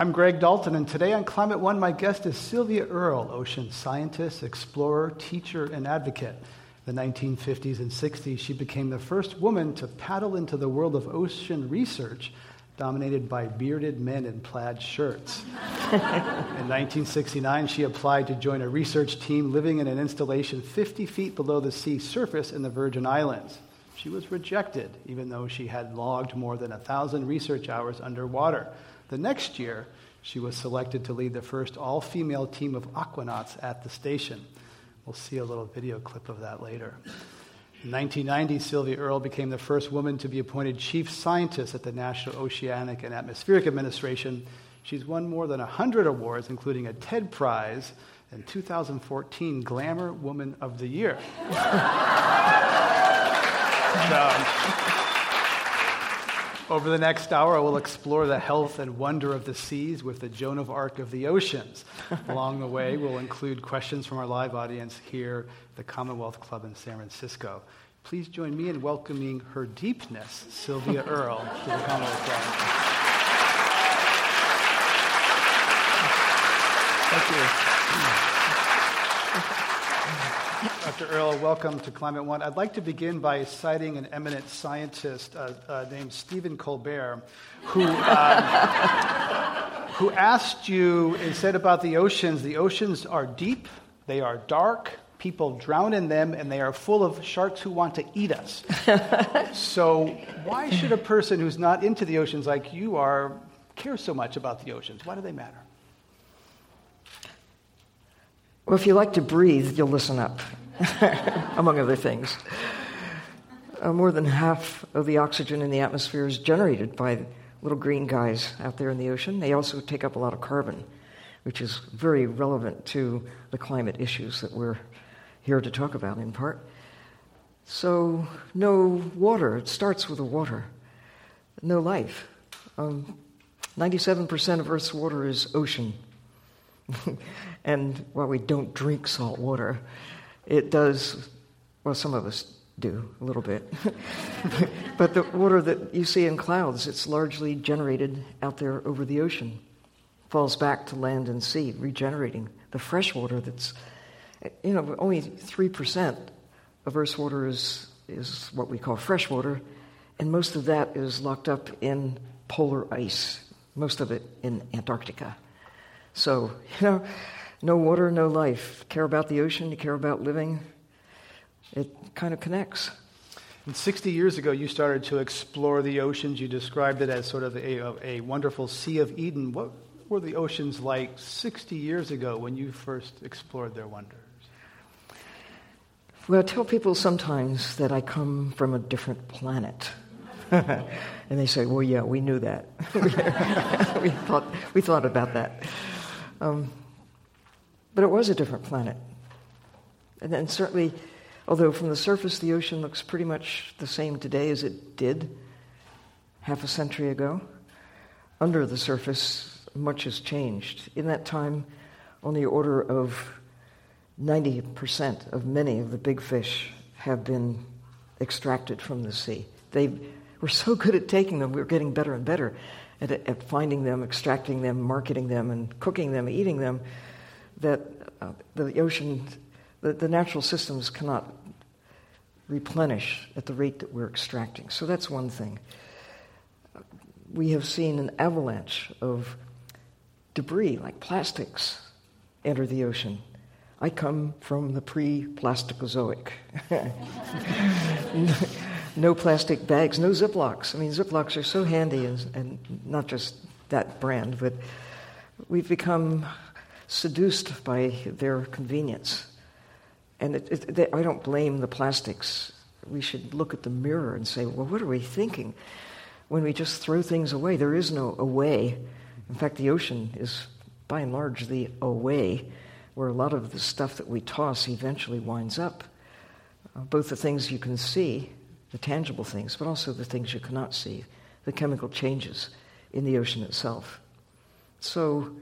I'm Greg Dalton, and today on Climate One, my guest is Sylvia Earle, ocean scientist, explorer, teacher, and advocate. In the 1950s and 60s, she became the first woman to paddle into the world of ocean research, dominated by bearded men in plaid shirts. in 1969, she applied to join a research team living in an installation 50 feet below the sea surface in the Virgin Islands. She was rejected, even though she had logged more than a thousand research hours underwater. The next year, she was selected to lead the first all female team of aquanauts at the station. We'll see a little video clip of that later. In 1990, Sylvia Earle became the first woman to be appointed chief scientist at the National Oceanic and Atmospheric Administration. She's won more than 100 awards, including a TED Prize and 2014 Glamour Woman of the Year. so, over the next hour, we'll explore the health and wonder of the seas with the Joan of Arc of the oceans. Along the way, we'll include questions from our live audience here at the Commonwealth Club in San Francisco. Please join me in welcoming her deepness, Sylvia Earle, to the Commonwealth Club. Thank you. Dr. Earle, welcome to Climate One. I'd like to begin by citing an eminent scientist uh, uh, named Stephen Colbert, who, um, who asked you and said about the oceans the oceans are deep, they are dark, people drown in them, and they are full of sharks who want to eat us. so, why should a person who's not into the oceans like you are care so much about the oceans? Why do they matter? Well, if you like to breathe, you'll listen up. among other things. Uh, more than half of the oxygen in the atmosphere is generated by little green guys out there in the ocean. They also take up a lot of carbon, which is very relevant to the climate issues that we're here to talk about in part. So, no water. It starts with the water. No life. Um, 97% of Earth's water is ocean. and while we don't drink salt water, it does, well, some of us do a little bit. but the water that you see in clouds, it's largely generated out there over the ocean, falls back to land and sea, regenerating. The fresh water that's, you know, only 3% of Earth's water is, is what we call fresh water, and most of that is locked up in polar ice, most of it in Antarctica. So, you know, no water, no life. Care about the ocean, you care about living. It kind of connects. And 60 years ago, you started to explore the oceans. You described it as sort of a, a wonderful Sea of Eden. What were the oceans like 60 years ago when you first explored their wonders? Well, I tell people sometimes that I come from a different planet. and they say, well, yeah, we knew that. we, thought, we thought about that. Um, but it was a different planet. And then certainly, although from the surface the ocean looks pretty much the same today as it did half a century ago, under the surface, much has changed. In that time, on the order of 90% of many of the big fish have been extracted from the sea. They were so good at taking them, we were getting better and better at, at finding them, extracting them, marketing them, and cooking them, eating them, that uh, the ocean, the, the natural systems cannot replenish at the rate that we're extracting. So that's one thing. We have seen an avalanche of debris, like plastics, enter the ocean. I come from the pre Plasticozoic. no plastic bags, no Ziplocs. I mean, Ziplocs are so handy, and, and not just that brand, but we've become seduced by their convenience. And it, it, they, I don't blame the plastics. We should look at the mirror and say, well, what are we thinking when we just throw things away? There is no away. In fact, the ocean is by and large the away, where a lot of the stuff that we toss eventually winds up. Uh, both the things you can see, the tangible things, but also the things you cannot see, the chemical changes in the ocean itself. So,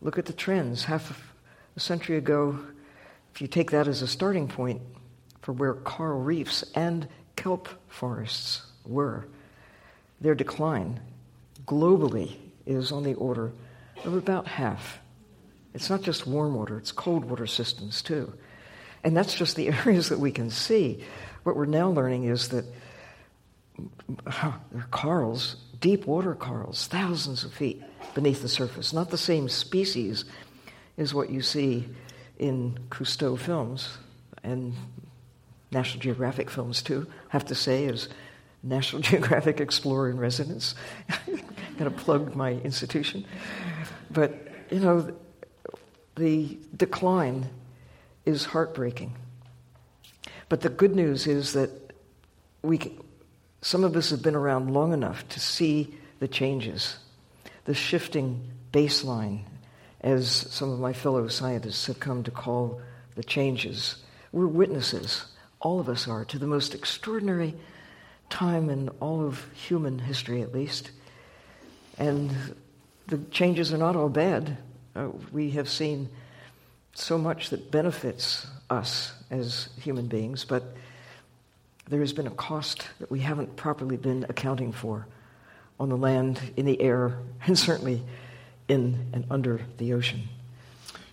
look at the trends. Half a century ago, if you take that as a starting point for where coral reefs and kelp forests were, their decline globally is on the order of about half. It's not just warm water, it's cold water systems too. And that's just the areas that we can see. What we're now learning is that there are corals, deep water corals, thousands of feet beneath the surface, not the same species as what you see in Cousteau films and National Geographic films too. I have to say, as National Geographic Explorer in residence, going to plug my institution. But you know, the decline is heartbreaking. But the good news is that we, some of us have been around long enough to see the changes, the shifting baseline as some of my fellow scientists have come to call the changes. We're witnesses, all of us are, to the most extraordinary time in all of human history, at least. And the changes are not all bad. Uh, we have seen so much that benefits us as human beings, but there has been a cost that we haven't properly been accounting for on the land, in the air, and certainly in and under the ocean.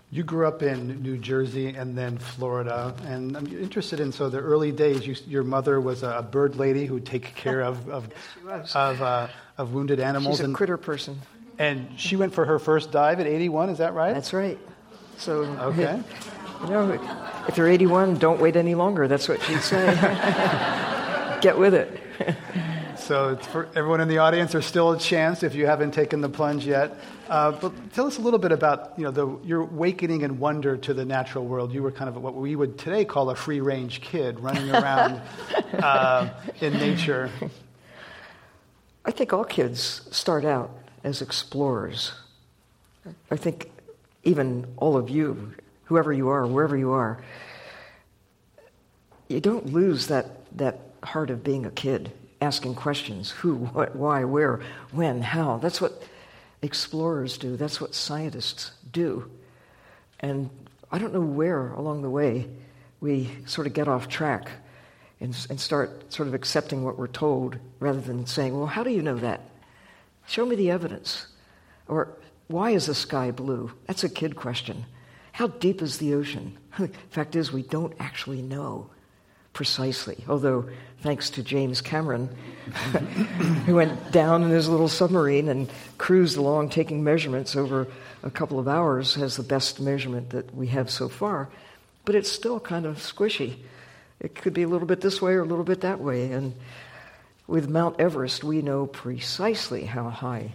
You grew up in New Jersey and then Florida, and I'm interested in so the early days. You, your mother was a bird lady who would take care of of yes, of, uh, of, wounded animals. She's a and, critter person. And she went for her first dive at 81. Is that right? That's right. So okay. You know, if you're 81, don't wait any longer. That's what she'd say. Get with it. So for everyone in the audience, there's still a chance if you haven't taken the plunge yet. Uh, but tell us a little bit about you know the, your awakening and wonder to the natural world. You were kind of what we would today call a free range kid, running around uh, in nature. I think all kids start out as explorers. I think even all of you, whoever you are, wherever you are, you don't lose that, that heart of being a kid asking questions who, what, why, where, when, how. That's what explorers do, that's what scientists do. And I don't know where along the way we sort of get off track and, and start sort of accepting what we're told rather than saying, well, how do you know that? Show me the evidence. Or why is the sky blue? That's a kid question. How deep is the ocean? The Fact is, we don't actually know precisely. Although, thanks to James Cameron, who went down in his little submarine and cruised along taking measurements over a couple of hours, has the best measurement that we have so far. But it's still kind of squishy. It could be a little bit this way or a little bit that way. And with Mount Everest, we know precisely how high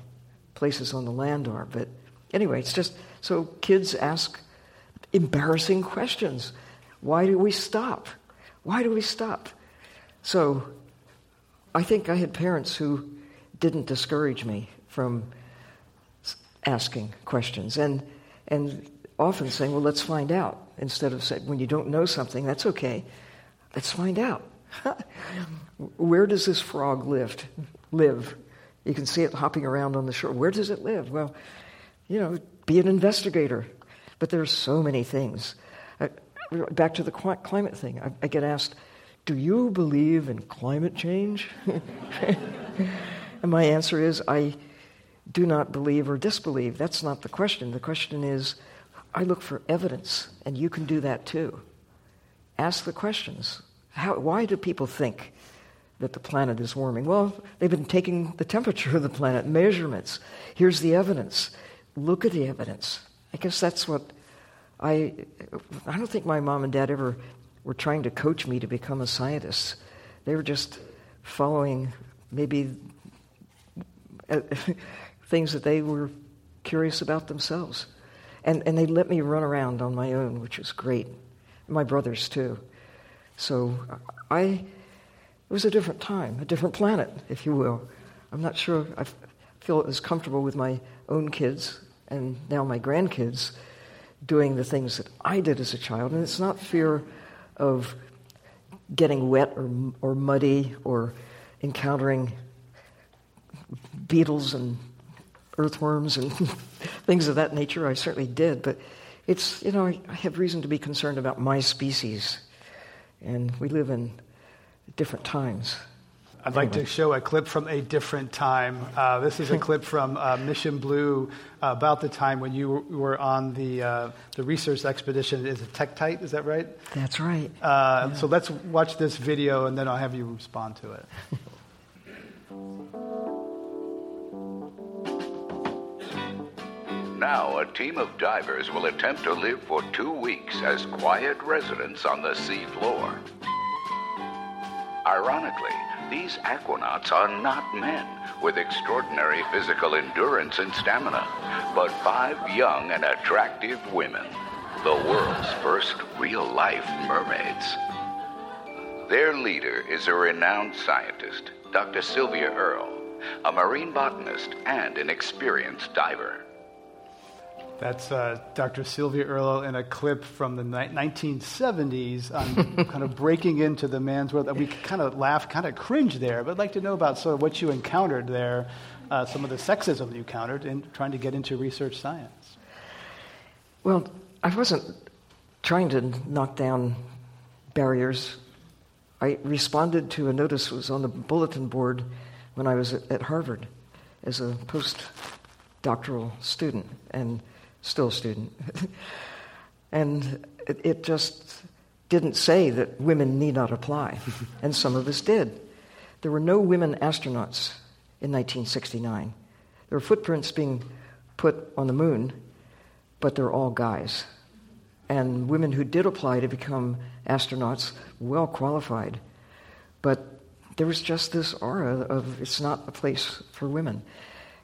places on the land are. But anyway, it's just so kids ask embarrassing questions. Why do we stop? Why do we stop? So I think I had parents who didn't discourage me from asking questions and, and often saying, well, let's find out. Instead of saying, when you don't know something, that's okay. Let's find out. Where does this frog live? live? You can see it hopping around on the shore. Where does it live? Well, you know, be an investigator. But there are so many things. Back to the climate thing. I, I get asked, Do you believe in climate change? and my answer is, I do not believe or disbelieve. That's not the question. The question is, I look for evidence, and you can do that too. Ask the questions. How, why do people think that the planet is warming? Well, they've been taking the temperature of the planet, measurements. Here's the evidence. Look at the evidence. I guess that's what I. I don't think my mom and dad ever were trying to coach me to become a scientist. They were just following maybe uh, things that they were curious about themselves. And, and they let me run around on my own, which was great. My brothers, too. So I, it was a different time, a different planet, if you will. I'm not sure I feel as comfortable with my own kids and now my grandkids doing the things that I did as a child. And it's not fear of getting wet or, or muddy or encountering beetles and earthworms and things of that nature. I certainly did, but it's, you know, I, I have reason to be concerned about my species. And we live in different times. I'd like to show a clip from a different time. Uh, this is a clip from uh, Mission Blue uh, about the time when you were on the, uh, the research expedition. Is it Tektite? Is that right? That's right. Uh, yeah. So let's watch this video and then I'll have you respond to it. Now, a team of divers will attempt to live for two weeks as quiet residents on the sea floor. Ironically, these aquanauts are not men with extraordinary physical endurance and stamina, but five young and attractive women, the world's first real life mermaids. Their leader is a renowned scientist, Dr. Sylvia Earle, a marine botanist and an experienced diver. That's uh, Dr. Sylvia Earle in a clip from the ni- 1970s on kind of breaking into the man's world. We kind of laugh, kind of cringe there, but I'd like to know about sort of what you encountered there, uh, some of the sexism you encountered in trying to get into research science. Well, I wasn't trying to knock down barriers. I responded to a notice that was on the bulletin board when I was at, at Harvard as a postdoctoral student. And still a student. and it, it, just didn't say that women need not apply, and some of us did. There were no women astronauts in 1969. There were footprints being put on the moon, but they're all guys. And women who did apply to become astronauts, well qualified. But there was just this aura of it's not a place for women.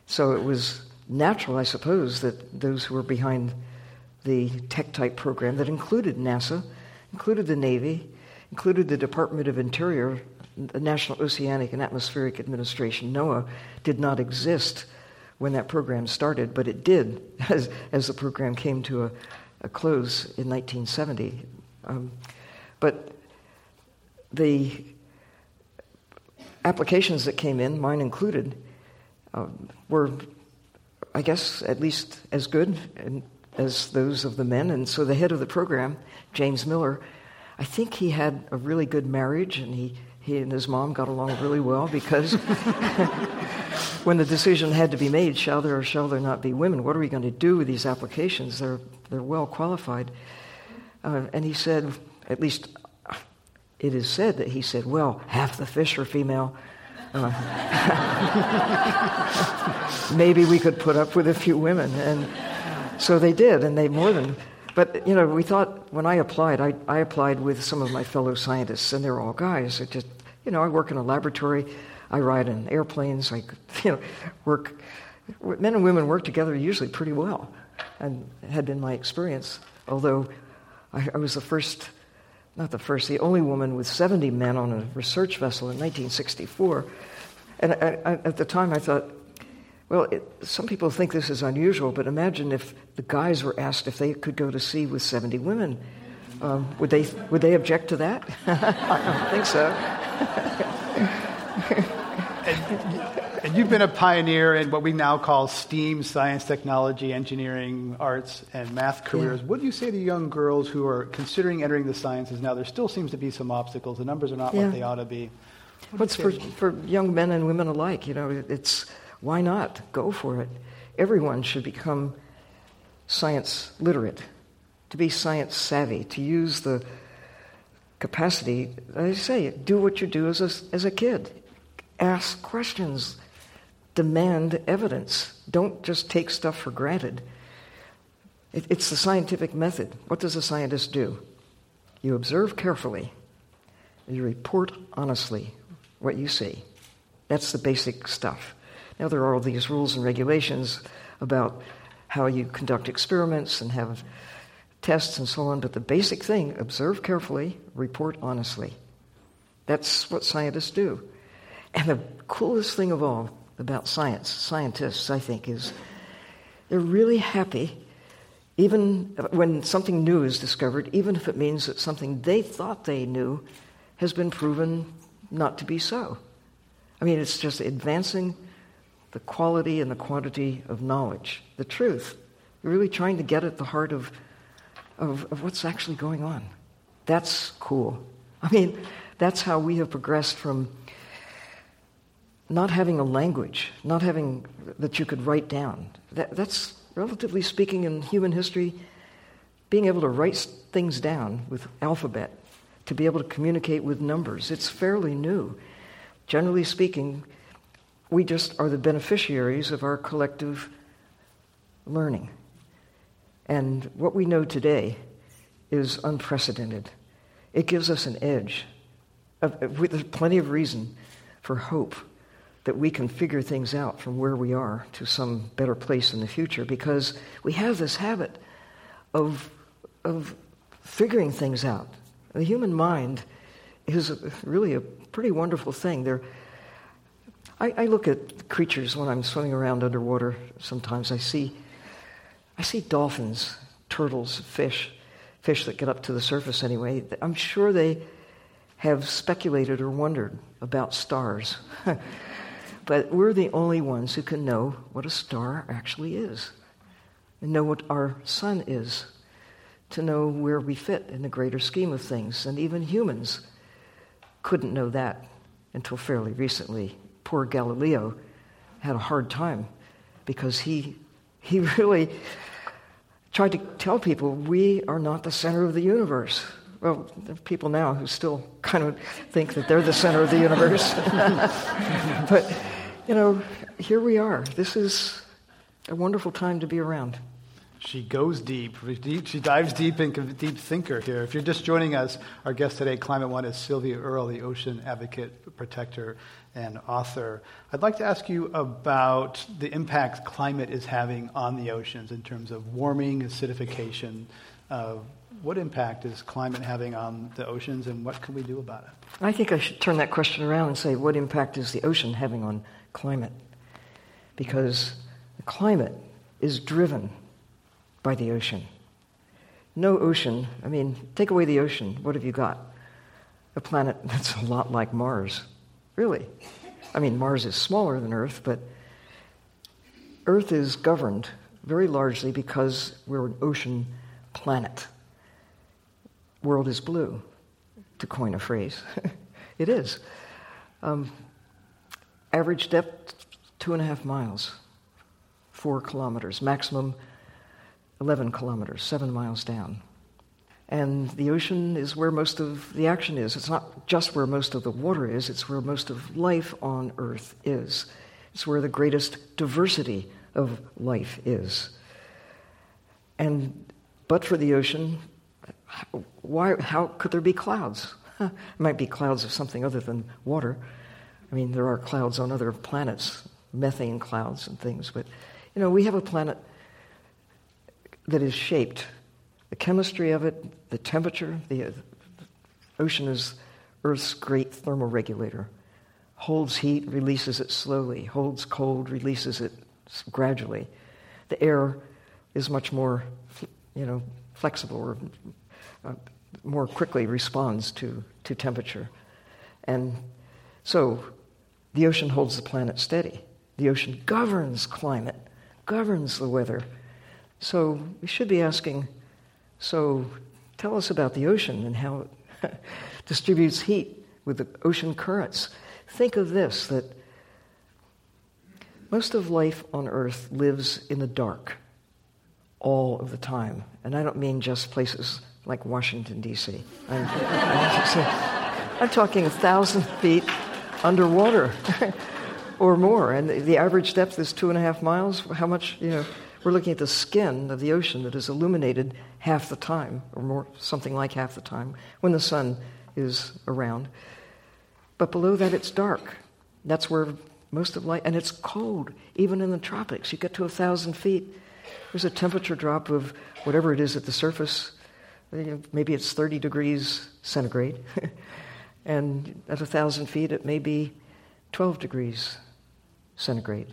So it was natural, I suppose, that those who were behind the Tektite program that included NASA, included the Navy, included the Department of Interior, the National Oceanic and Atmospheric Administration, NOAA, did not exist when that program started, but it did as, as the program came to a, a close in 1970. Um, but the applications that came in, mine included, um, were I guess, at least as good as those of the men. And so the head of the program, James Miller, I think he had a really good marriage and he, he and his mom got along really well because when the decision had to be made, shall there or shall there not be women? What are we going to do with these applications? They're, they're well qualified. Uh, and he said, at least it is said that he said, well, half the fish are female, uh, maybe we could put up with a few women. And so they did, and they more than. But, you know, we thought when I applied, I, I applied with some of my fellow scientists, and they're all guys. It just, you know, I work in a laboratory, I ride in airplanes, I, you know, work. Men and women work together usually pretty well, and had been my experience. Although I, I was the first not the first, the only woman with 70 men on a research vessel in 1964. And I, I, at the time I thought, well, it, some people think this is unusual, but imagine if the guys were asked if they could go to sea with 70 women. Um, would, they, would they object to that? I don't think so. And, and you've been a pioneer in what we now call STEAM, science, technology, engineering, arts, and math careers. Yeah. What do you say to young girls who are considering entering the sciences now? There still seems to be some obstacles. The numbers are not yeah. what they ought to be. What's for, for young men and women alike? You know, it's why not? Go for it. Everyone should become science literate, to be science savvy, to use the capacity, as I say, do what you do as a, as a kid. Ask questions, demand evidence. Don't just take stuff for granted. It, it's the scientific method. What does a scientist do? You observe carefully, you report honestly what you see. That's the basic stuff. Now, there are all these rules and regulations about how you conduct experiments and have tests and so on, but the basic thing observe carefully, report honestly. That's what scientists do. And the coolest thing of all about science, scientists, I think, is they're really happy even when something new is discovered, even if it means that something they thought they knew has been proven not to be so. I mean, it's just advancing the quality and the quantity of knowledge, the truth. You're really trying to get at the heart of, of, of what's actually going on. That's cool. I mean, that's how we have progressed from not having a language, not having that you could write down. That, that's, relatively speaking, in human history, being able to write things down with alphabet, to be able to communicate with numbers. It's fairly new. Generally speaking, we just are the beneficiaries of our collective learning. And what we know today is unprecedented. It gives us an edge. There's plenty of reason for hope that we can figure things out from where we are to some better place in the future because we have this habit of, of figuring things out. The human mind is really a pretty wonderful thing. There, I, I, look at creatures when I'm swimming around underwater. Sometimes I see, I see dolphins, turtles, fish, fish that get up to the surface anyway. I'm sure they have speculated or wondered about stars. but we're the only ones who can know what a star actually is and know what our sun is, to know where we fit in the greater scheme of things. And even humans couldn't know that until fairly recently poor Galileo had a hard time because he, he really tried to tell people we are not the center of the universe. Well, there are people now who still kind of think that they're the center of the universe. but, you know, here we are. This is a wonderful time to be around. She goes deep. She dives deep into deep thinker here. If you're just joining us, our guest today, Climate One, is Sylvia Earle, the ocean advocate, protector, and author. I'd like to ask you about the impact climate is having on the oceans in terms of warming, acidification. Uh, what impact is climate having on the oceans, and what can we do about it? I think I should turn that question around and say, what impact is the ocean having on climate? Because the climate is driven by the ocean. No ocean, I mean, take away the ocean, what have you got? A planet that's a lot like Mars. Really. I mean, Mars is smaller than Earth, but Earth is governed very largely because we're an ocean planet. World is blue, to coin a phrase. it is. Um, average depth, two and a half miles, four kilometers. Maximum 11 kilometers, seven miles down. And the ocean is where most of the action is. It's not just where most of the water is, it's where most of life on Earth is. It's where the greatest diversity of life is. And but for the ocean, why, how could there be clouds? it might be clouds of something other than water. I mean, there are clouds on other planets, methane clouds and things, but you know, we have a planet that is shaped. The chemistry of it, the temperature, the, uh, the ocean is Earth's great thermoregulator. Holds heat, releases it slowly. Holds cold, releases it gradually. The air is much more, you know, flexible or uh, more quickly responds to, to temperature. And so the ocean holds the planet steady. the ocean governs climate, governs the weather. So we should be asking so tell us about the ocean and how it distributes heat with the ocean currents. Think of this that most of life on Earth lives in the dark all of the time. And I don't mean just places like Washington, D.C. I'm, I'm talking a thousand feet underwater or more. And the average depth is two and a half miles. How much, you know, we're looking at the skin of the ocean that is illuminated half the time, or more, something like half the time, when the sun is around. But below that, it's dark. That's where most of light, and it's cold, even in the tropics. You get to a thousand feet, there's a temperature drop of whatever it is at the surface. Maybe it's 30 degrees centigrade. and at a thousand feet, it may be 12 degrees centigrade.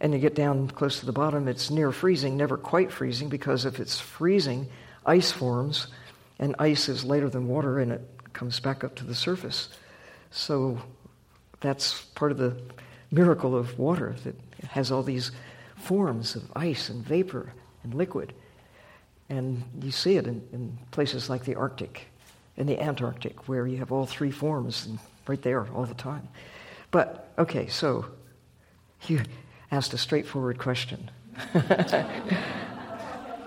And you get down close to the bottom, it's near freezing, never quite freezing, because if it's freezing, ice forms, and ice is lighter than water, and it comes back up to the surface. So that's part of the miracle of water that has all these forms of ice and vapor and liquid. And you see it in, in places like the Arctic and the Antarctic, where you have all three forms right there all the time. But, okay, so you asked a straightforward question.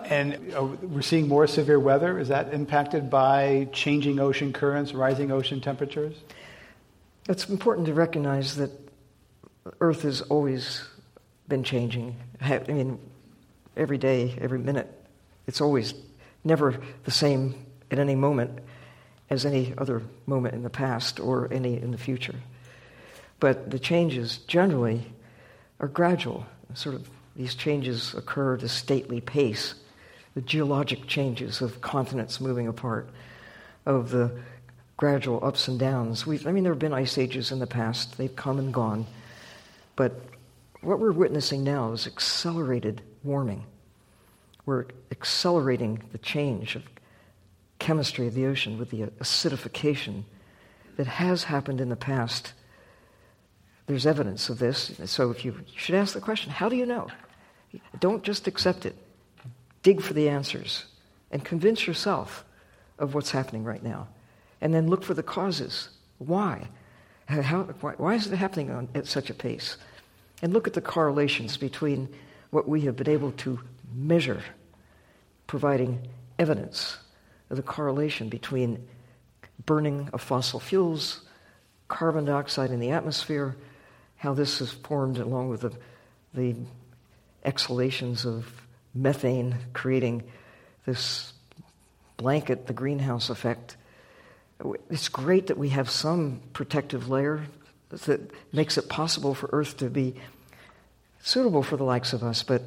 and uh, we're seeing more severe weather. Is that impacted by changing ocean currents, rising ocean temperatures? It's important to recognize that Earth has always been changing. I mean, every day, every minute, it's always never the same at any moment as any other moment in the past or any in the future. But the changes generally are gradual. Sort of these changes occur at a stately pace. The geologic changes of continents moving apart, of the gradual ups and downs. We've, I mean, there have been ice ages in the past, they've come and gone. But what we're witnessing now is accelerated warming. We're accelerating the change of chemistry of the ocean with the uh, acidification that has happened in the past there's evidence of this. So if you, you should ask the question, how do you know? Don't just accept it. Dig for the answers and convince yourself of what's happening right now. And then look for the causes. Why? How, why, why is it happening on, at such a pace? And look at the correlations between what we have been able to measure, providing evidence the correlation between burning of fossil fuels, carbon dioxide in the atmosphere, how this is formed along with the, the exhalations of methane, creating this blanket, the greenhouse effect. It's great that we have some protective layer that makes it possible for Earth to be suitable for the likes of us, but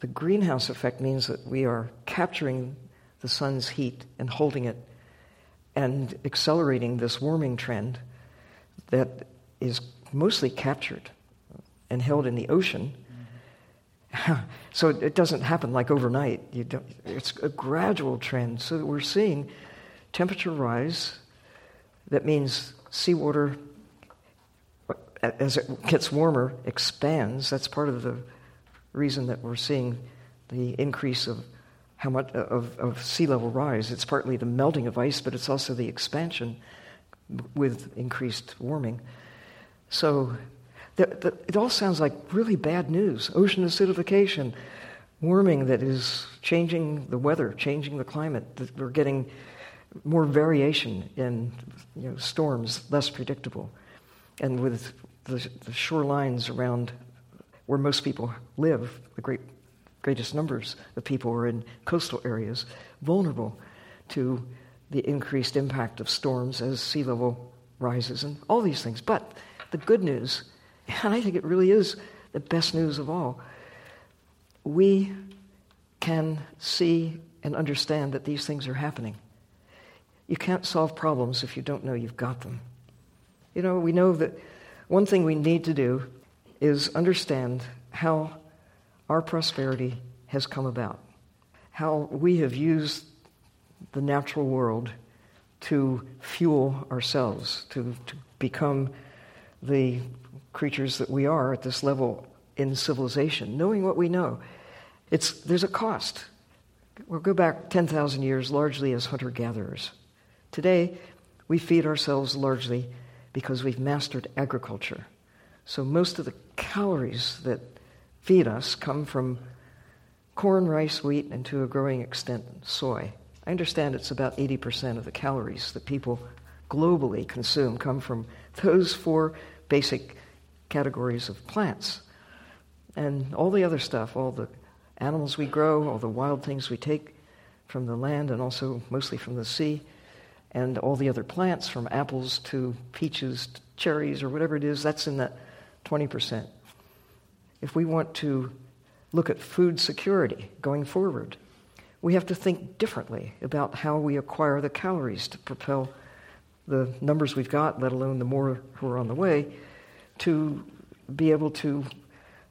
the greenhouse effect means that we are capturing the sun's heat and holding it and accelerating this warming trend that is mostly captured and held in the ocean. so it doesn't happen like overnight. it's a gradual trend. So we're seeing temperature rise. That means seawater, as it gets warmer, expands. That's part of the reason that we're seeing the increase of how much uh, of, of sea level rise. It's partly the melting of ice, but it's also the expansion with increased warming. So the, the, it all sounds like really bad news ocean acidification, warming that is changing the weather, changing the climate. We're getting more variation in you know, storms, less predictable. And with the, the shorelines around where most people live, the great, greatest numbers of people are in coastal areas, vulnerable to the increased impact of storms as sea level rises and all these things. But the good news, and I think it really is the best news of all, we can see and understand that these things are happening. You can't solve problems if you don't know you've got them. You know, we know that one thing we need to do is understand how our prosperity has come about, how we have used the natural world to fuel ourselves, to, to become the creatures that we are at this level in civilization, knowing what we know. It's, there's a cost. We'll go back 10,000 years largely as hunter gatherers. Today, we feed ourselves largely because we've mastered agriculture. So most of the calories that feed us come from corn, rice, wheat, and to a growing extent, soy. I understand it's about 80% of the calories that people globally consume come from those four basic categories of plants. And all the other stuff, all the animals we grow, all the wild things we take from the land and also mostly from the sea, and all the other plants from apples to peaches to cherries or whatever it is, that's in that 20%. If we want to look at food security going forward, we have to think differently about how we acquire the calories to propel the numbers we've got, let alone the more who are on the way, to be able to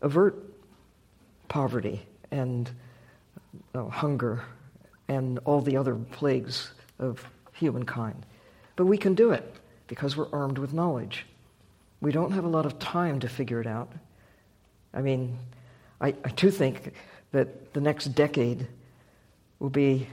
avert poverty and uh, hunger and all the other plagues of humankind. But we can do it because we're armed with knowledge. We don't have a lot of time to figure it out. I mean, I, I do think that the next decade will be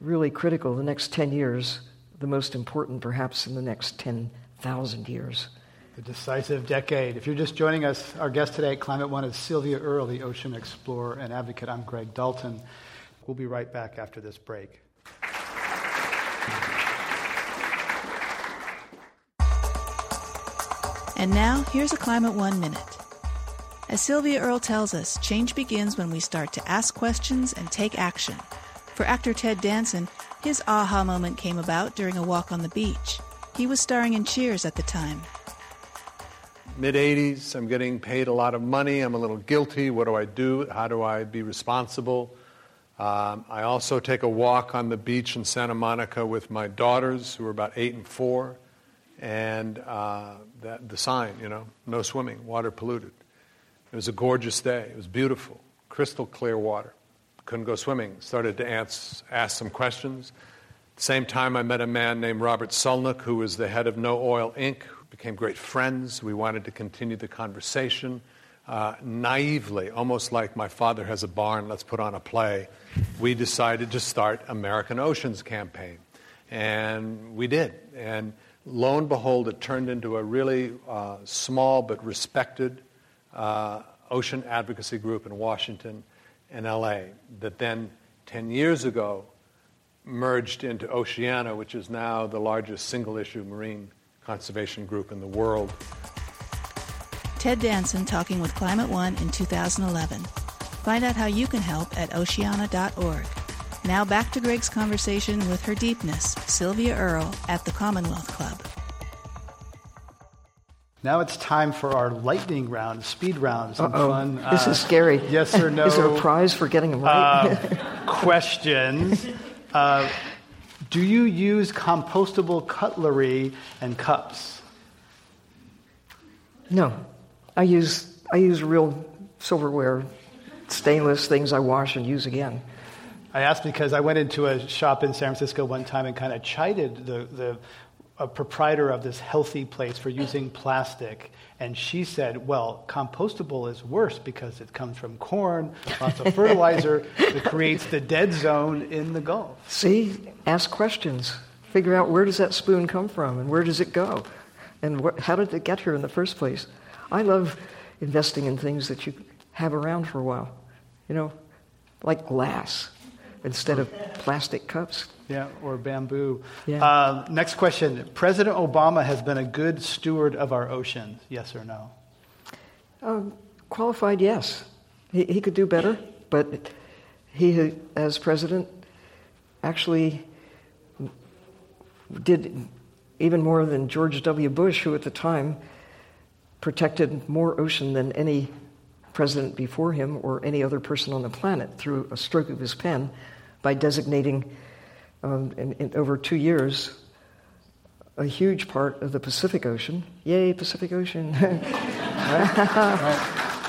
really critical. The next 10 years, the most important perhaps in the next 10,000 years. The decisive decade. If you're just joining us, our guest today at Climate One is Sylvia Earle, the ocean explorer and advocate. I'm Greg Dalton. We'll be right back after this break. And now, here's a Climate One Minute. As Sylvia Earle tells us, change begins when we start to ask questions and take action. For actor Ted Danson, his aha moment came about during a walk on the beach. He was starring in Cheers at the time. Mid 80s, I'm getting paid a lot of money. I'm a little guilty. What do I do? How do I be responsible? Um, I also take a walk on the beach in Santa Monica with my daughters, who are about eight and four, and uh, that, the sign, you know, no swimming, water polluted. It was a gorgeous day. It was beautiful, crystal clear water. Couldn't go swimming. Started to ask, ask some questions. At the same time, I met a man named Robert Sulnick, who was the head of No Oil Inc., became great friends. We wanted to continue the conversation. Uh, naively, almost like my father has a barn, let's put on a play, we decided to start American Oceans campaign. And we did. And lo and behold, it turned into a really uh, small but respected uh, ocean advocacy group in Washington and LA that then 10 years ago merged into Oceana, which is now the largest single issue marine conservation group in the world. Ted Danson talking with Climate One in 2011. Find out how you can help at oceana.org. Now back to Greg's conversation with her deepness, Sylvia Earle at the Commonwealth Club. Now it's time for our lightning round, speed round. Some Uh-oh. fun. This uh, is scary. Yes or no? Is there a prize for getting them right? uh, questions. Uh, do you use compostable cutlery and cups? no. I use, I use real silverware, stainless things I wash and use again. I asked because I went into a shop in San Francisco one time and kind of chided the, the a proprietor of this healthy place for using plastic. And she said, well, compostable is worse because it comes from corn, lots of fertilizer that creates the dead zone in the Gulf. See, ask questions. Figure out where does that spoon come from and where does it go? And wh- how did it get here in the first place? I love investing in things that you have around for a while. You know, like glass instead of plastic cups. Yeah, or bamboo. Yeah. Uh, next question. President Obama has been a good steward of our oceans, yes or no? Um, qualified, yes. He, he could do better, but he, as president, actually did even more than George W. Bush, who at the time protected more ocean than any president before him or any other person on the planet through a stroke of his pen by designating, um, in, in over two years, a huge part of the Pacific Ocean. Yay, Pacific Ocean!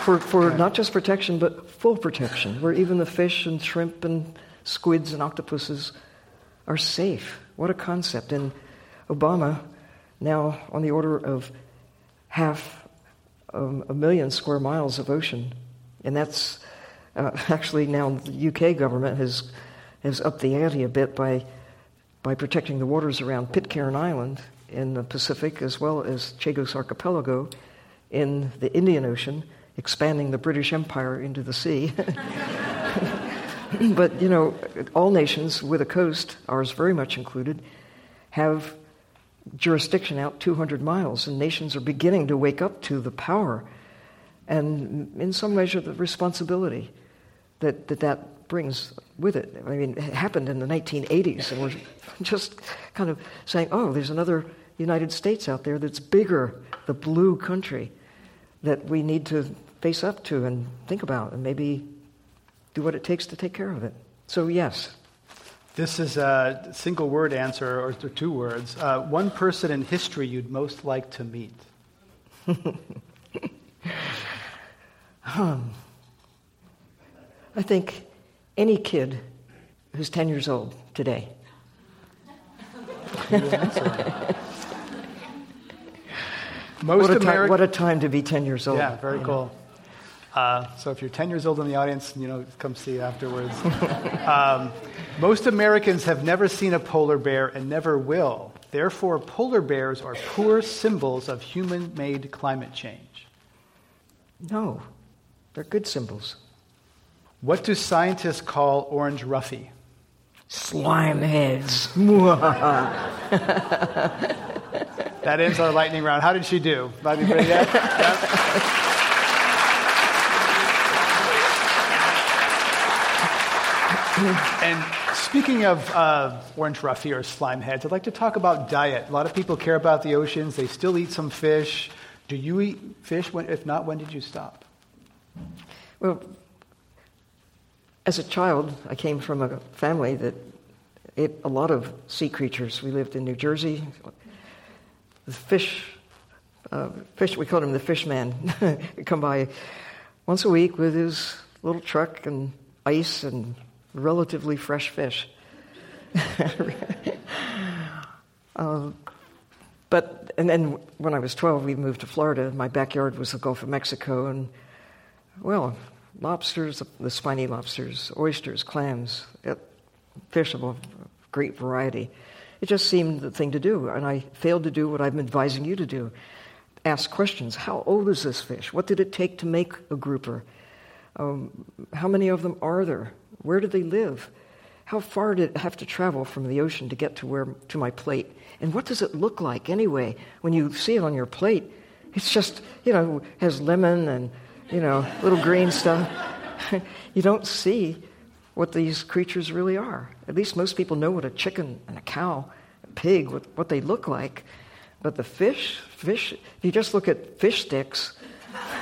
for for not just protection, but full protection, where even the fish and shrimp and squids and octopuses are safe. What a concept. And Obama, now on the order of half um, a million square miles of ocean. And that's uh, actually now the UK government has, has upped the ante a bit by, by protecting the waters around Pitcairn Island in the Pacific as well as Chagos Archipelago in the Indian Ocean, expanding the British Empire into the sea. but, you know, all nations with a coast, ours very much included, have jurisdiction out 200 miles, and nations are beginning to wake up to the power and, in some measure, the responsibility that that, that brings with it. I mean, it happened in the 1980s, and we're just kind of saying, oh, there's another United States out there that's bigger, the blue country that we need to face up to and think about and maybe do what it takes to take care of it. So, yes, this is a single word answer, or two words. Uh, one person in history you'd most like to meet. um, I think any kid who's 10 years old today. Most what, a time, what a time to be 10 years old. Yeah, very cool. Uh, so if you're 10 years old in the audience, you know, come see afterwards. um, most Americans have never seen a polar bear and never will. Therefore, polar bears are poor symbols of human made climate change. No, they're good symbols. What do scientists call orange roughy? Slime heads. that ends our lightning round. How did she do? Anybody yet? and speaking of uh, orange roughy or slime heads, I'd like to talk about diet. A lot of people care about the oceans. They still eat some fish. Do you eat fish? When, if not, when did you stop? Well, as a child, I came from a family that ate a lot of sea creatures. We lived in New Jersey. The fish, uh, fish we called him the fish man, would come by once a week with his little truck and ice and relatively fresh fish. uh, but and then when I was 12, we moved to Florida. My backyard was the Gulf of Mexico, and well, lobsters, the spiny lobsters, oysters, clams, fish of a great variety. It just seemed the thing to do, and I failed to do what I'm advising you to do. Ask questions. How old is this fish? What did it take to make a grouper? Um, how many of them are there? Where do they live? How far did it have to travel from the ocean to get to where to my plate? And what does it look like anyway when you see it on your plate? It's just, you know, has lemon and, you know, little green stuff. you don't see what these creatures really are. At least most people know what a chicken and a cow, a pig, what, what they look like. But the fish, fish, if you just look at fish sticks,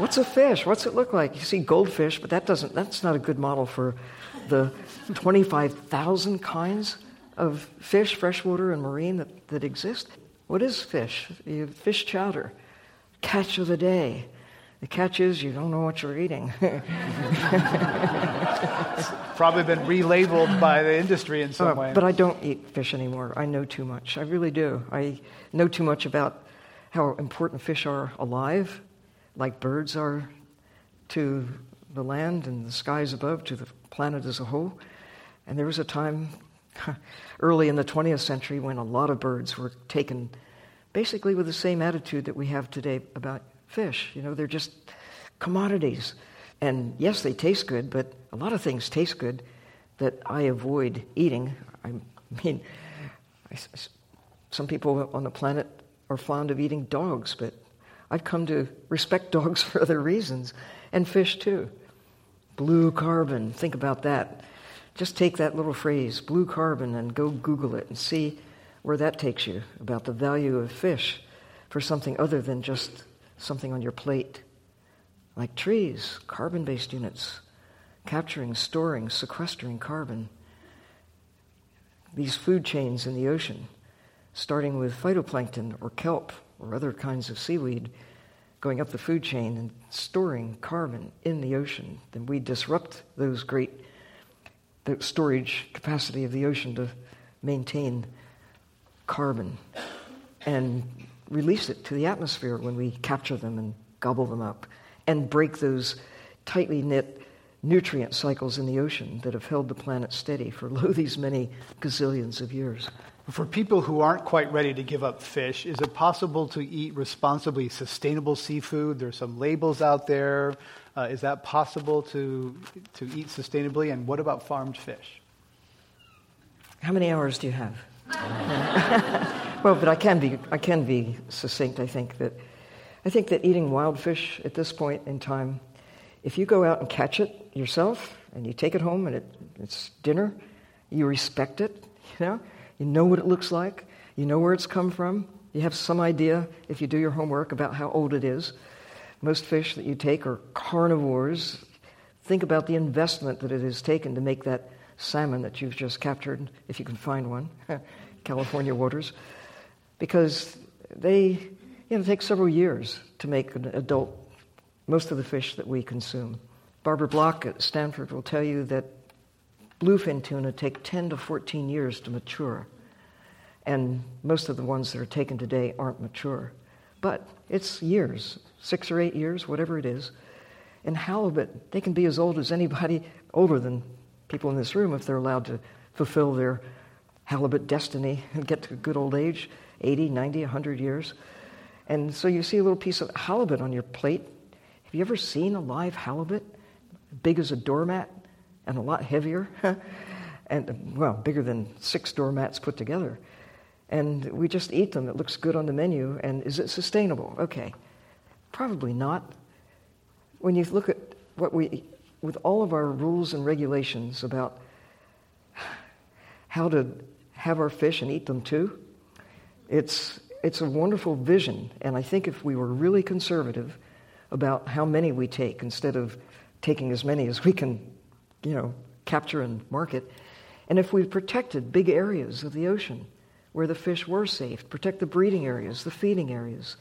What's a fish? What's it look like? You see goldfish, but that doesn't, that's not a good model for the 25,000 kinds of fish, freshwater and marine, that, that exist. What is fish? You fish chowder, catch of the day. The catch is you don't know what you're eating. it's probably been relabeled by the industry in some uh, way. But I don't eat fish anymore. I know too much. I really do. I know too much about how important fish are alive like birds are to the land and the skies above, to the planet as a whole. And there was a time early in the 20th century when a lot of birds were taken basically with the same attitude that we have today about fish. You know, they're just commodities. And yes, they taste good, but a lot of things taste good that I avoid eating. I mean, I, some people on the planet are fond of eating dogs, but I've come to respect dogs for other reasons, and fish too. Blue carbon, think about that. Just take that little phrase, blue carbon, and go Google it and see where that takes you about the value of fish for something other than just something on your plate. Like trees, carbon based units, capturing, storing, sequestering carbon. These food chains in the ocean, starting with phytoplankton or kelp or other kinds of seaweed going up the food chain and storing carbon in the ocean, then we disrupt those great the storage capacity of the ocean to maintain carbon. And release it to the atmosphere when we capture them and gobble them up and break those tightly knit nutrient cycles in the ocean that have held the planet steady for lo these many gazillions of years. For people who aren't quite ready to give up fish, is it possible to eat responsibly sustainable seafood? There's some labels out there. Uh, is that possible to, to eat sustainably? And what about farmed fish? How many hours do you have? well, but I can be I can be succinct. I think that I think that eating wild fish at this point in time, if you go out and catch it yourself and you take it home and it, it's dinner, you respect it. You know, you know what it looks like. You know where it's come from. You have some idea if you do your homework about how old it is. Most fish that you take are carnivores. Think about the investment that it has taken to make that salmon that you've just captured, if you can find one, California waters, because they you know, take several years to make an adult most of the fish that we consume. Barbara Block at Stanford will tell you that bluefin tuna take 10 to 14 years to mature, and most of the ones that are taken today aren't mature. But it's years, six or eight years, whatever it is. And halibut, they can be as old as anybody, older than people in this room if they're allowed to fulfill their halibut destiny and get to a good old age 80, 90, 100 years. And so you see a little piece of halibut on your plate. Have you ever seen a live halibut? Big as a doormat and a lot heavier. and, well, bigger than six doormats put together and we just eat them. It looks good on the menu. And is it sustainable? Okay. Probably not. When you look at what we, with all of our rules and regulations about how to have our fish and eat them too, it's, it's a wonderful vision. And I think if we were really conservative about how many we take instead of taking as many as we can, you know, capture and market, and if we protected big areas of the ocean, where the fish were safe, protect the breeding areas, the feeding areas,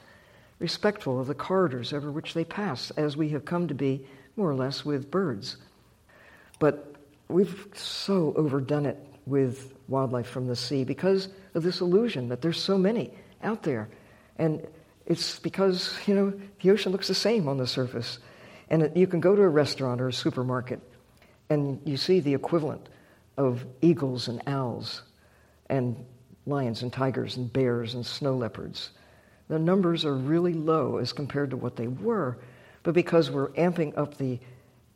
respectful of the corridors over which they pass, as we have come to be more or less with birds. But we've so overdone it with wildlife from the sea because of this illusion that there's so many out there. And it's because, you know, the ocean looks the same on the surface. And you can go to a restaurant or a supermarket and you see the equivalent of eagles and owls and lions and tigers and bears and snow leopards. The numbers are really low as compared to what they were, but because we're amping up the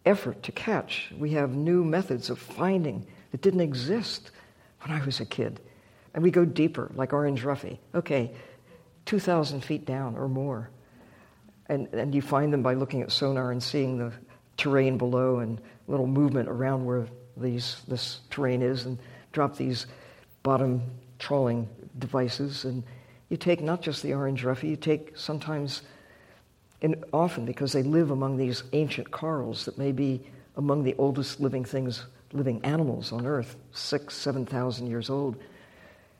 effort to catch, we have new methods of finding that didn't exist when I was a kid. And we go deeper, like Orange Roughy. Okay, 2,000 feet down or more. And, and you find them by looking at sonar and seeing the terrain below and little movement around where these, this terrain is and drop these bottom trawling devices. And you take not just the orange roughy, you take sometimes, and often because they live among these ancient corals that may be among the oldest living things, living animals on Earth, six, seven thousand years old.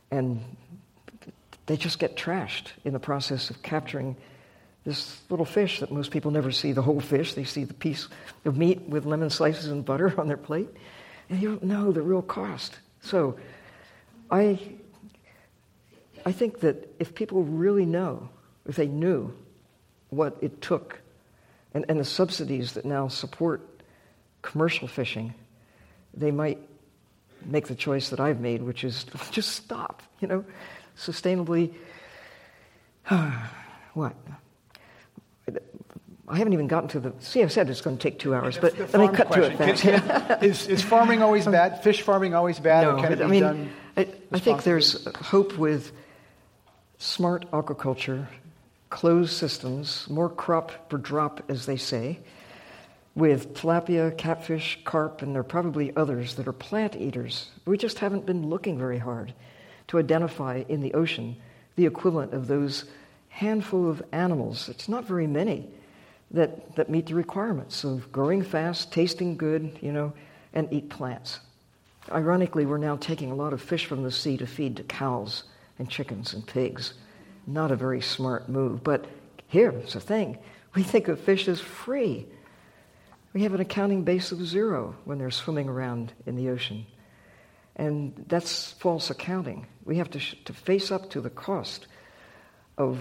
And they just get trashed in the process of capturing this little fish that most people never see the whole fish. They see the piece of meat with lemon slices and butter on their plate, and you don't know the real cost. So I I think that if people really know, if they knew what it took, and, and the subsidies that now support commercial fishing, they might make the choice that I've made, which is just stop, you know, sustainably. what? I haven't even gotten to the. See, I said it's going to take two hours, but let me cut question. to it fast. is, is, farming always bad? Fish farming always bad? No, or can it be I mean, done I, I think there's hope with smart aquaculture, closed systems, more crop per drop, as they say, with tilapia, catfish, carp, and there are probably others that are plant eaters. We just haven't been looking very hard to identify in the ocean the equivalent of those handful of animals. It's not very many that, that meet the requirements of growing fast, tasting good, you know, and eat plants. Ironically, we're now taking a lot of fish from the sea to feed to cows and chickens and pigs. Not a very smart move. But here's the thing we think of fish as free. We have an accounting base of zero when they're swimming around in the ocean. And that's false accounting. We have to, sh- to face up to the cost of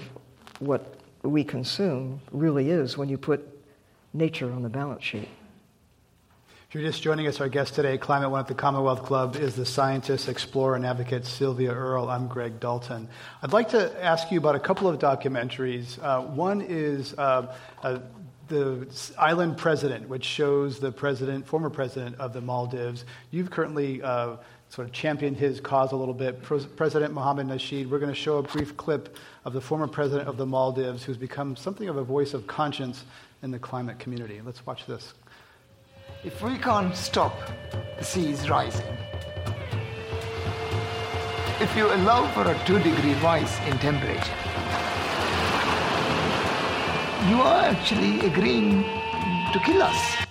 what we consume really is when you put nature on the balance sheet. If you're just joining us, our guest today, Climate One at the Commonwealth Club, is the scientist, explorer, and advocate Sylvia Earle. I'm Greg Dalton. I'd like to ask you about a couple of documentaries. Uh, one is uh, uh, the Island President, which shows the president, former president of the Maldives. You've currently uh, sort of championed his cause a little bit. President Mohammed Nasheed, we're going to show a brief clip of the former president of the Maldives who's become something of a voice of conscience in the climate community. Let's watch this. If we can't stop the seas rising, if you allow for a two degree rise in temperature, you are actually agreeing to kill us.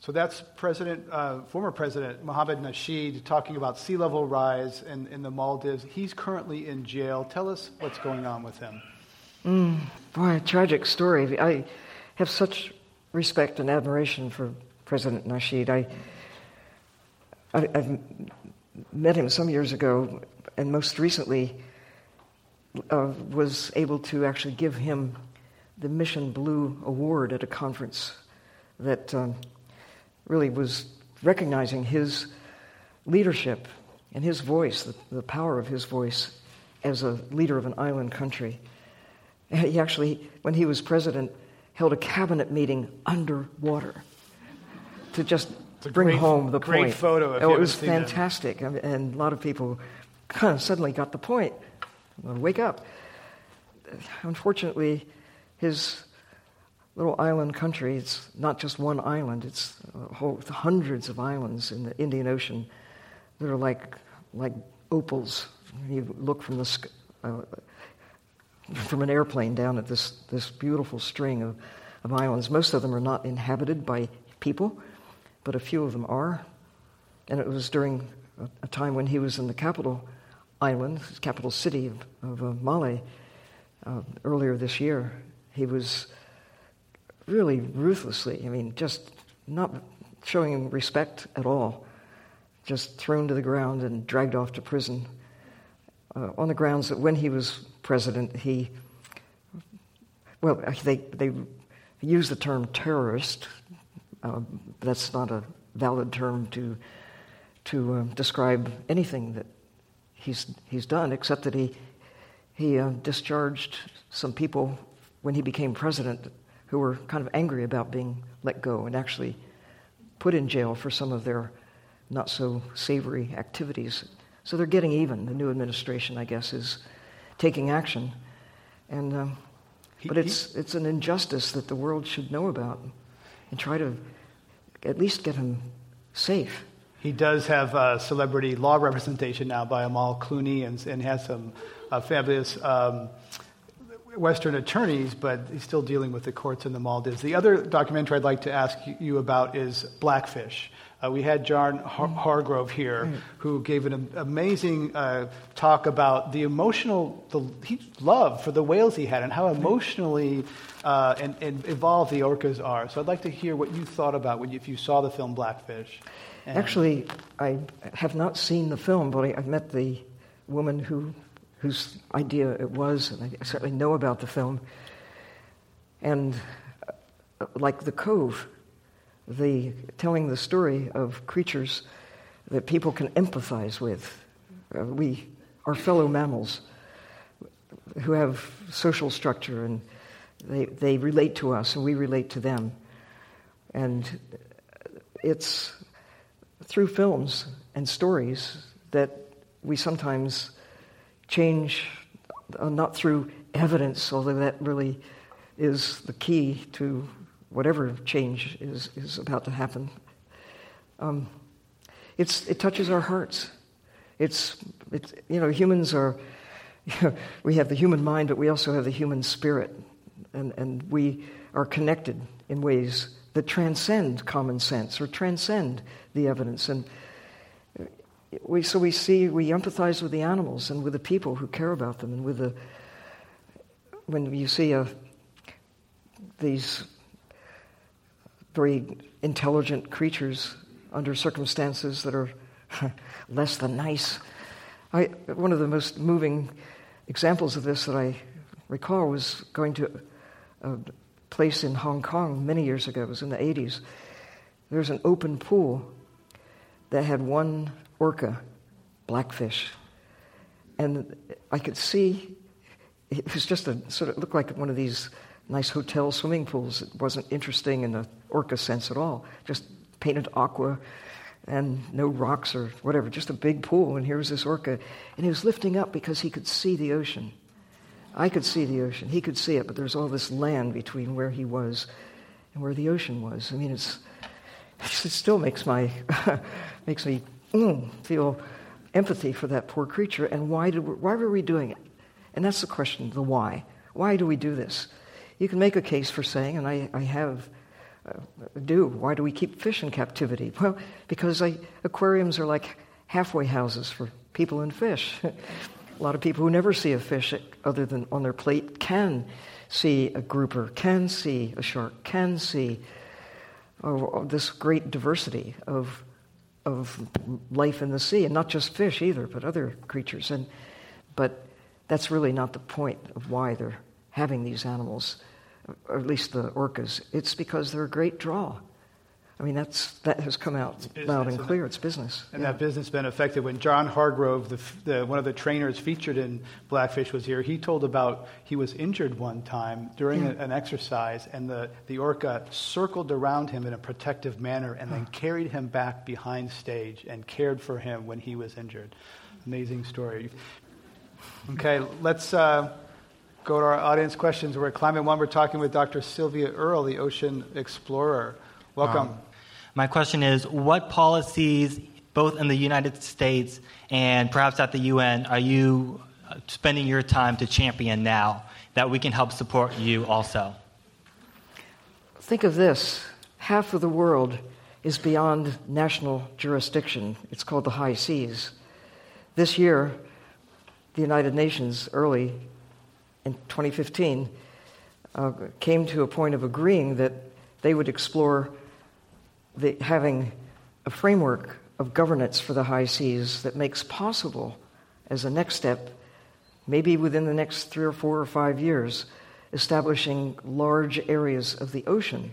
So that's President, uh, former President Mohammed Nasheed talking about sea level rise in, in the Maldives. He's currently in jail. Tell us what's going on with him. Mm, boy, a tragic story. I have such respect and admiration for President Nasheed. I, I, have met him some years ago, and most recently uh, was able to actually give him the Mission Blue Award at a conference that um, really was recognizing his leadership and his voice, the, the power of his voice as a leader of an island country. He actually, when he was president, held a cabinet meeting underwater to just bring great, home the great point. photo. Oh, it was fantastic, and, and a lot of people kind of suddenly got the point. Wake up! Unfortunately, his little island country. It's not just one island, it's whole, hundreds of islands in the Indian Ocean that are like, like opals. You look from, the, uh, from an airplane down at this, this beautiful string of, of islands. Most of them are not inhabited by people, but a few of them are. And it was during a, time when he was in the capital island, capital city of, of uh, Male, uh, earlier this year. He was really ruthlessly, I mean, just not showing him respect at all, just thrown to the ground and dragged off to prison uh, on the grounds that when he was president, he, well, they, they use the term terrorist. Uh, that's not a valid term to, to uh, describe anything that he's, he's done, except that he, he uh, discharged some people when he became president who were kind of angry about being let go and actually put in jail for some of their not so savory activities. So they're getting even. The new administration, I guess, is taking action. And, um, but it's, it's an injustice that the world should know about and try to at least get him safe. He does have a celebrity law representation now by Amal Clooney and, and has some uh, fabulous um, Western attorneys, but he's still dealing with the courts in the Maldives. The other documentary I'd like to ask you about is Blackfish. Uh, we had John Har- Hargrove here, mm. who gave an amazing uh, talk about the emotional the he, love for the whales he had and how emotionally uh, and, and, evolved the orcas are. So I'd like to hear what you thought about when you, if you saw the film Blackfish. And Actually, I have not seen the film, but I, I've met the woman who whose idea it was, and I certainly know about the film. And uh, like The Cove, the telling the story of creatures that people can empathize with. Uh, we are fellow mammals who have social structure and they, they relate to us and we relate to them. And it's through films and stories that we sometimes change uh, not through evidence, although that really is the key to whatever change is, is about to happen. Um, it's, it touches our hearts. It's, it's, you know, humans are, we have the human mind, but we also have the human spirit. And, and we are connected in ways that transcend common sense or transcend the evidence. And we, so we see, we empathize with the animals and with the people who care about them, and with the, when you see a, these very intelligent creatures under circumstances that are less than nice. I, one of the most moving examples of this that I recall was going to a place in Hong Kong many years ago, it was in the 80s. There was an open pool that had one orca, blackfish. And I could see, it was just a sort of, looked like one of these nice hotel swimming pools. It wasn't interesting in the orca sense at all, just painted aqua and no rocks or whatever, just a big pool. And here was this orca. And he was lifting up because he could see the ocean. I could see the ocean. He could see it, but there's all this land between where he was and where the ocean was. I mean, it's, it still makes, my, makes me mm, feel empathy for that poor creature. And why, did we, why were we doing it? And that's the question the why. Why do we do this? You can make a case for saying, and I, I have uh, do. Why do we keep fish in captivity? Well, because I, aquariums are like halfway houses for people and fish. a lot of people who never see a fish other than on their plate can see a grouper, can see a shark, can see oh, this great diversity of, of life in the sea, and not just fish either, but other creatures. And, but that's really not the point of why they're having these animals or at least the orcas, it's because they're a great draw. I mean, that's, that has come out loud and clear. It's business. And yeah. that business has been affected. When John Hargrove, the, the, one of the trainers featured in Blackfish, was here, he told about he was injured one time during yeah. a, an exercise, and the, the orca circled around him in a protective manner and then carried him back behind stage and cared for him when he was injured. Amazing story. Okay, let's. Uh, go to our audience questions. We're at Climate One. We're talking with Dr. Sylvia Earle, the ocean explorer. Welcome. Um, my question is what policies, both in the United States and perhaps at the UN, are you spending your time to champion now that we can help support you also? Think of this half of the world is beyond national jurisdiction. It's called the high seas. This year, the United Nations early in 2015 uh, came to a point of agreeing that they would explore the, having a framework of governance for the high seas that makes possible, as a next step, maybe within the next three or four or five years, establishing large areas of the ocean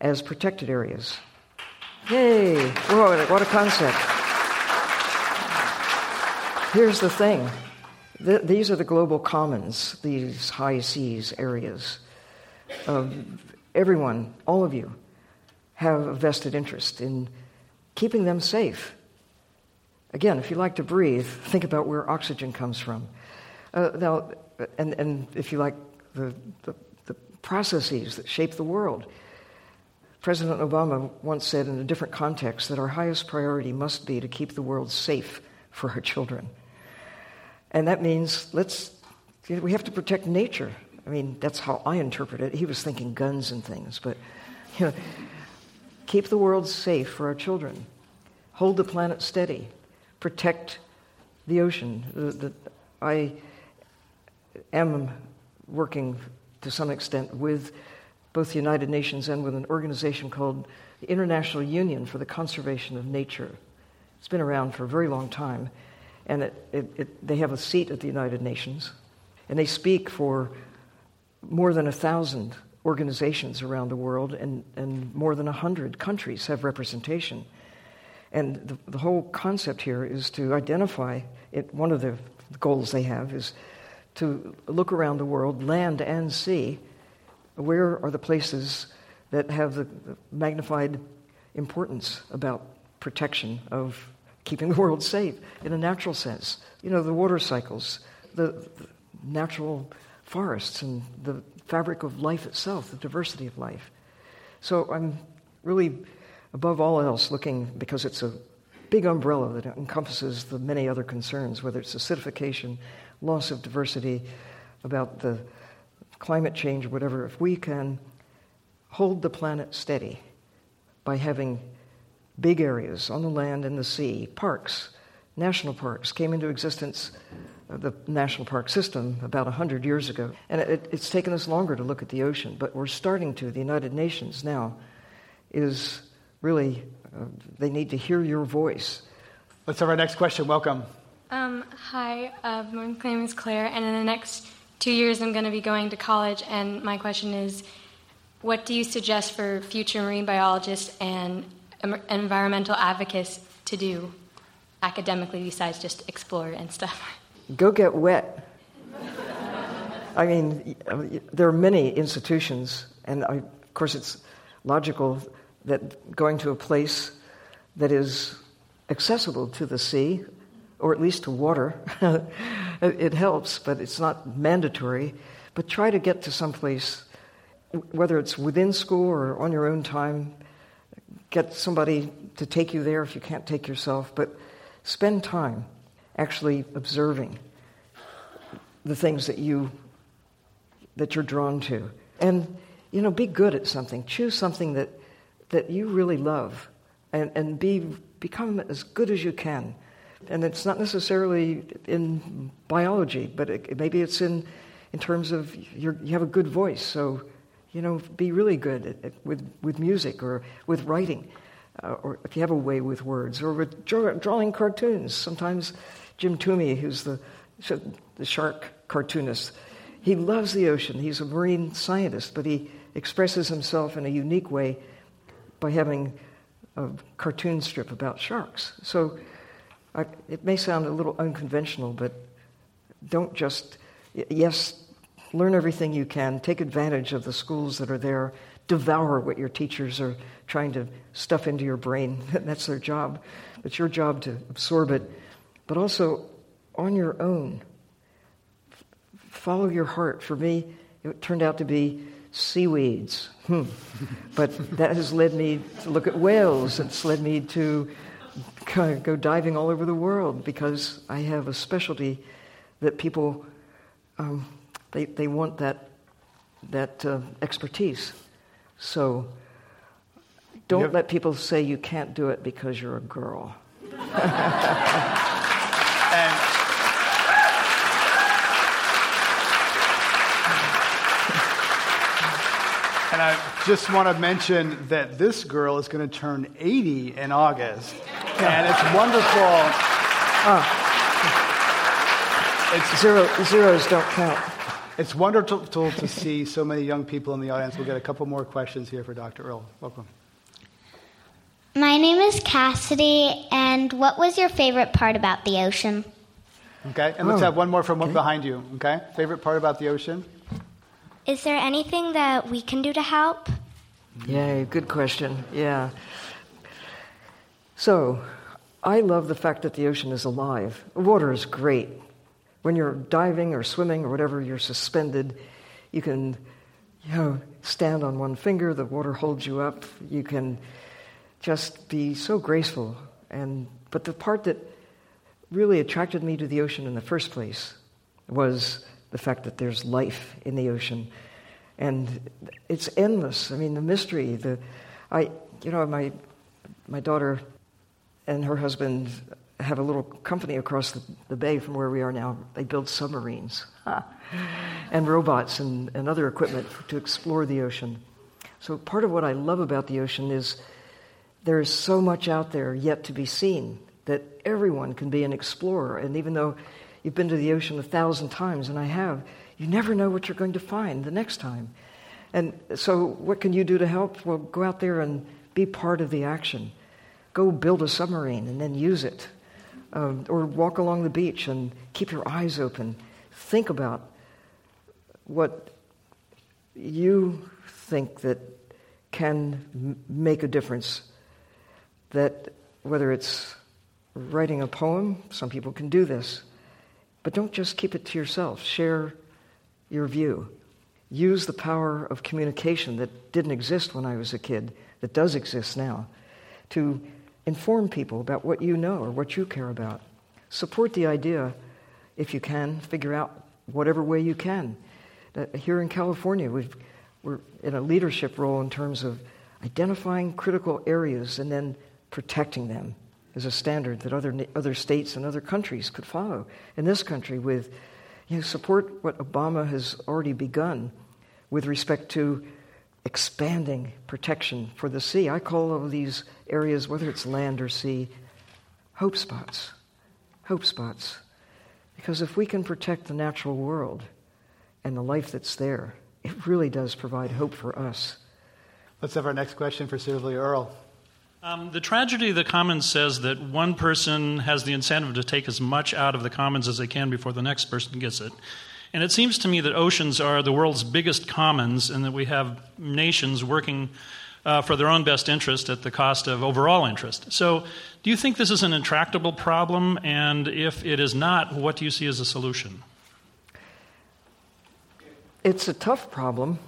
as protected areas. Yay! Whoa, what a concept. Here's the thing the, these are the global commons, these high seas areas. Um, everyone, all of you, have a vested interest in keeping them safe. Again, if you like to breathe, think about where oxygen comes from. Uh, now, and, and if you like the, the, the processes that shape the world, President Obama once said in a different context that our highest priority must be to keep the world safe for our children. And that means let's, we have to protect nature. I mean, that's how I interpret it. He was thinking guns and things, but, you know, keep the world safe for our children, hold the planet steady, protect the ocean. The, the, I am working to some extent with both the United Nations and with an organization called the International Union for the Conservation of Nature. It's been around for a very long time and it, it, it, they have a seat at the United Nations, and they speak for more than a thousand organizations around the world, and, and more than a hundred countries have representation. And the, the whole concept here is to identify it. One of the goals they have is to look around the world, land and sea. Where are the places that have the magnified importance about protection of keeping the world safe in a natural sense. You know, the water cycles, the, the natural forests, and the fabric of life itself, the diversity of life. So I'm really, above all else, looking because it's a big umbrella that encompasses the many other concerns, whether it's acidification, loss of diversity, about the climate change, whatever. If we can hold the planet steady by having big areas on the land and the sea, parks, national parks came into existence, the national park system, about 100 years ago. And it, it's taken us longer to look at the ocean, but we're starting to. The United Nations now is really, uh, they need to hear your voice. Let's have our next question. Welcome. Um, hi, uh, my name is Claire, and in the next two years I'm going to be going to college, and my question is what do you suggest for future marine biologists and environmental advocates to do academically besides just explore and stuff? Go get wet. I mean, there are many institutions, and I, of course, it's logical that going to a place that is accessible to the sea, or at least to water, it helps, but it's not mandatory. But try to get to some place, whether it's within school or on your own time. Get somebody to take you there if you can't take yourself, but spend time actually observing the things that you that you're drawn to. And you know, be good at something. Choose something that that you really love and, and be become as good as you can. And it's not necessarily in biology, but it, maybe it's in, in terms of you have a good voice. So, you know, be really good at, at, with, with music or with writing, uh, or if you have a way with words, or with draw, drawing cartoons. Sometimes Jim Toomey, who's the, the shark cartoonist, he loves the ocean. He's a marine scientist, but he expresses himself in a unique way by having a cartoon strip about sharks. So I, it may sound a little unconventional, but don't just, yes, learn everything you can, take advantage of the schools that are there, devour what your teachers are trying to stuff into your brain. That's their job. It's your job to absorb it, but also on your own. Follow your heart. For me, it turned out to be seaweeds. Hmm. but that has led me to look at whales. It's led me to go diving all over the world because I have a specialty that people um, they they want that that uh, expertise. So don't have... let people say you can't do it because you're a girl. and And I just want to mention that this girl is going to turn 80 in August. And it's wonderful. Oh. It's, Zero, zeros don't count. It's wonderful to see so many young people in the audience. We'll get a couple more questions here for Dr. Earle. Welcome. My name is Cassidy, and what was your favorite part about the ocean? Okay, and let's oh, have one more from okay. behind you. Okay, favorite part about the ocean? Is there anything that we can do to help? Yeah, good question. Yeah. So, I love the fact that the ocean is alive. Water is great. When you're diving or swimming or whatever, you're suspended. You can, you know, stand on one finger, the water holds you up. You can just be so graceful. And but the part that really attracted me to the ocean in the first place was the fact that there's life in the ocean. And it's endless. I mean, the mystery, the, I, you know, my, my daughter and her husband have a little company across the, the bay from where we are now. They build submarines and robots and, and other equipment to explore the ocean. So, part of what I love about the ocean is there is so much out there yet to be seen that everyone can be an explorer. And even though You've been to the ocean a thousand times, and I have. You never know what you're going to find the next time. And so, what can you do to help? Well, go out there and be part of the action. Go build a submarine and then use it. Um, or walk along the beach and keep your eyes open. Think about what you think that can m- make a difference. That whether it's writing a poem, some people can do this but don't just keep it to yourself. Share your view. Use the power of communication that didn't exist when I was a kid, that does exist now, to inform people about what you know or what you care about. Support the idea, if you can, figure out whatever way you can. Uh, here in California, we are in a leadership role in terms of identifying critical areas and then protecting them is a standard that other, other states and other countries could follow. In this country, with you know, support what Obama has already begun with respect to expanding protection for the sea. I call all of these areas, whether it's land or sea, hope spots. hope spots. Because if we can protect the natural world and the life that's there, it really does provide hope for us. Let's have our next question for Sylvia Earle. Um, the tragedy of the commons says that one person has the incentive to take as much out of the commons as they can before the next person gets it. And it seems to me that oceans are the world's biggest commons and that we have nations working uh, for their own best interest at the cost of overall interest. So, do you think this is an intractable problem? And if it is not, what do you see as a solution? It's a tough problem.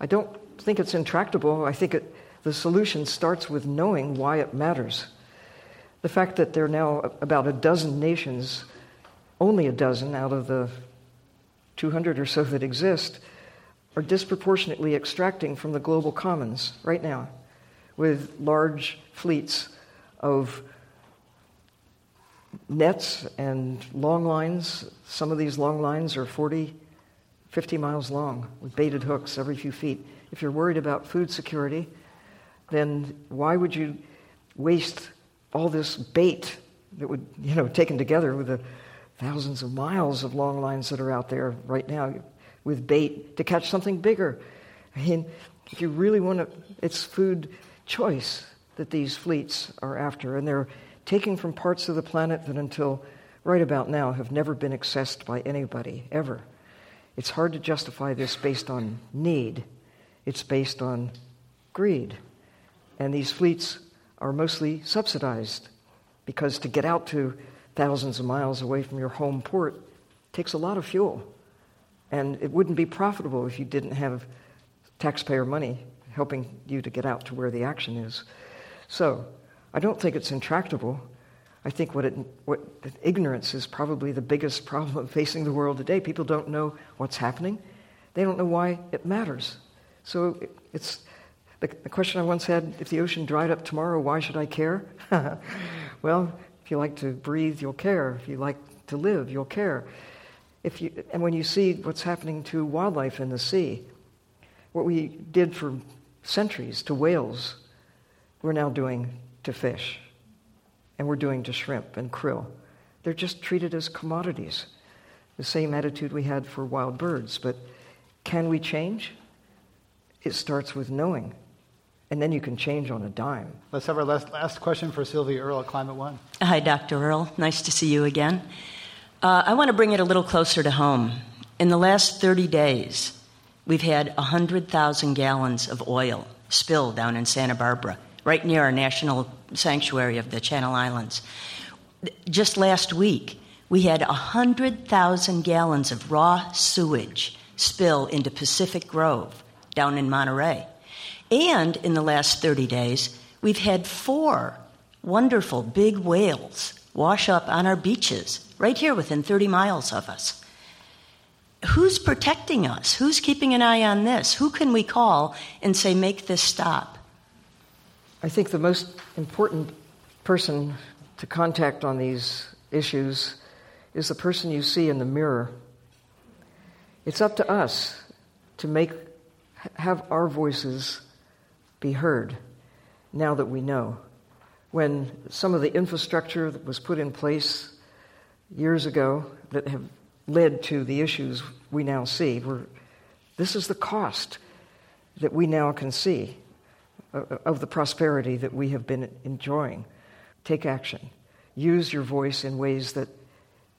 I don't think it's intractable. I think it, the solution starts with knowing why it matters. The fact that there are now about a dozen nations, only a dozen out of the 200 or so that exist, are disproportionately extracting from the global commons right now with large fleets of nets and long lines. Some of these long lines are 40, 50 miles long with baited hooks every few feet. If you're worried about food security, then why would you waste all this bait that would, you know, taken together with the thousands of miles of long lines that are out there right now with bait to catch something bigger? I mean, if you really want to, it's food choice that these fleets are after, and they're taking from parts of the planet that until right about now have never been accessed by anybody, ever. It's hard to justify this based on need, it's based on greed. And these fleets are mostly subsidized because to get out to thousands of miles away from your home port takes a lot of fuel. And it wouldn't be profitable if you didn't have taxpayer money helping you to get out to where the action is. So, I don't think it's intractable. I think what, it, what ignorance is probably the biggest problem facing the world today. People don't know what's happening. They don't know why it matters. So it's the, the question I once had: If the ocean dried up tomorrow, why should I care? well, if you like to breathe, you'll care. If you like to live, you'll care. If you, and when you see what's happening to wildlife in the sea, what we did for centuries to whales, we're now doing to fish, and we're doing to shrimp and krill. They're just treated as commodities. The same attitude we had for wild birds. But can we change? It starts with knowing. And then you can change on a dime. Let's have our last, last question for Sylvia Earle at Climate One. Hi, Dr. Earle. Nice to see you again. Uh, I want to bring it a little closer to home. In the last 30 days, we've had 100,000 gallons of oil spilled down in Santa Barbara, right near our national sanctuary of the Channel Islands. Just last week, we had 100,000 gallons of raw sewage spill into Pacific Grove down in Monterey. And in the last 30 days, we've had four wonderful big whales wash up on our beaches, right here within 30 miles of us. Who's protecting us? Who's keeping an eye on this? Who can we call and say, make this stop? I think the most important person to contact on these issues is the person you see in the mirror. It's up to us to make have our voices be heard now that we know. When some of the infrastructure that was put in place years ago that have led to the issues we now see, this is the cost that we now can see uh, uh, of the prosperity that we have been enjoying. Take action. Use your voice in ways that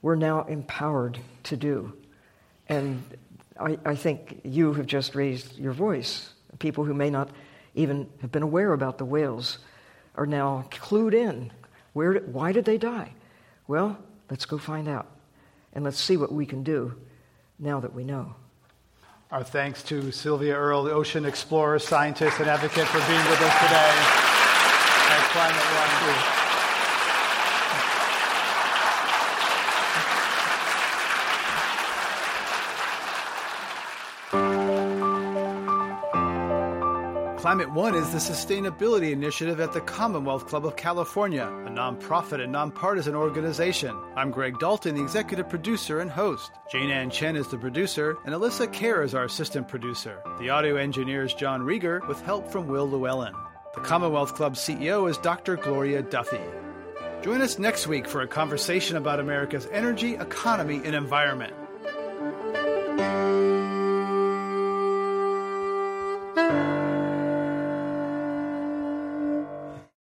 we're now empowered to do. And I, I think you have just raised your voice. People who may not even have been aware about the whales are now clued in. Where, why did they die? Well, let's go find out. And let's see what we can do now that we know. Our thanks to Sylvia Earle, the ocean explorer, scientist, and advocate, for being with us today at Climate One. Climate One is the sustainability initiative at the Commonwealth Club of California, a nonprofit and nonpartisan organization. I'm Greg Dalton, the executive producer and host. Jane Ann Chen is the producer, and Alyssa Kerr is our assistant producer. The audio engineer is John Rieger, with help from Will Llewellyn. The Commonwealth Club CEO is Dr. Gloria Duffy. Join us next week for a conversation about America's energy, economy, and environment. thank you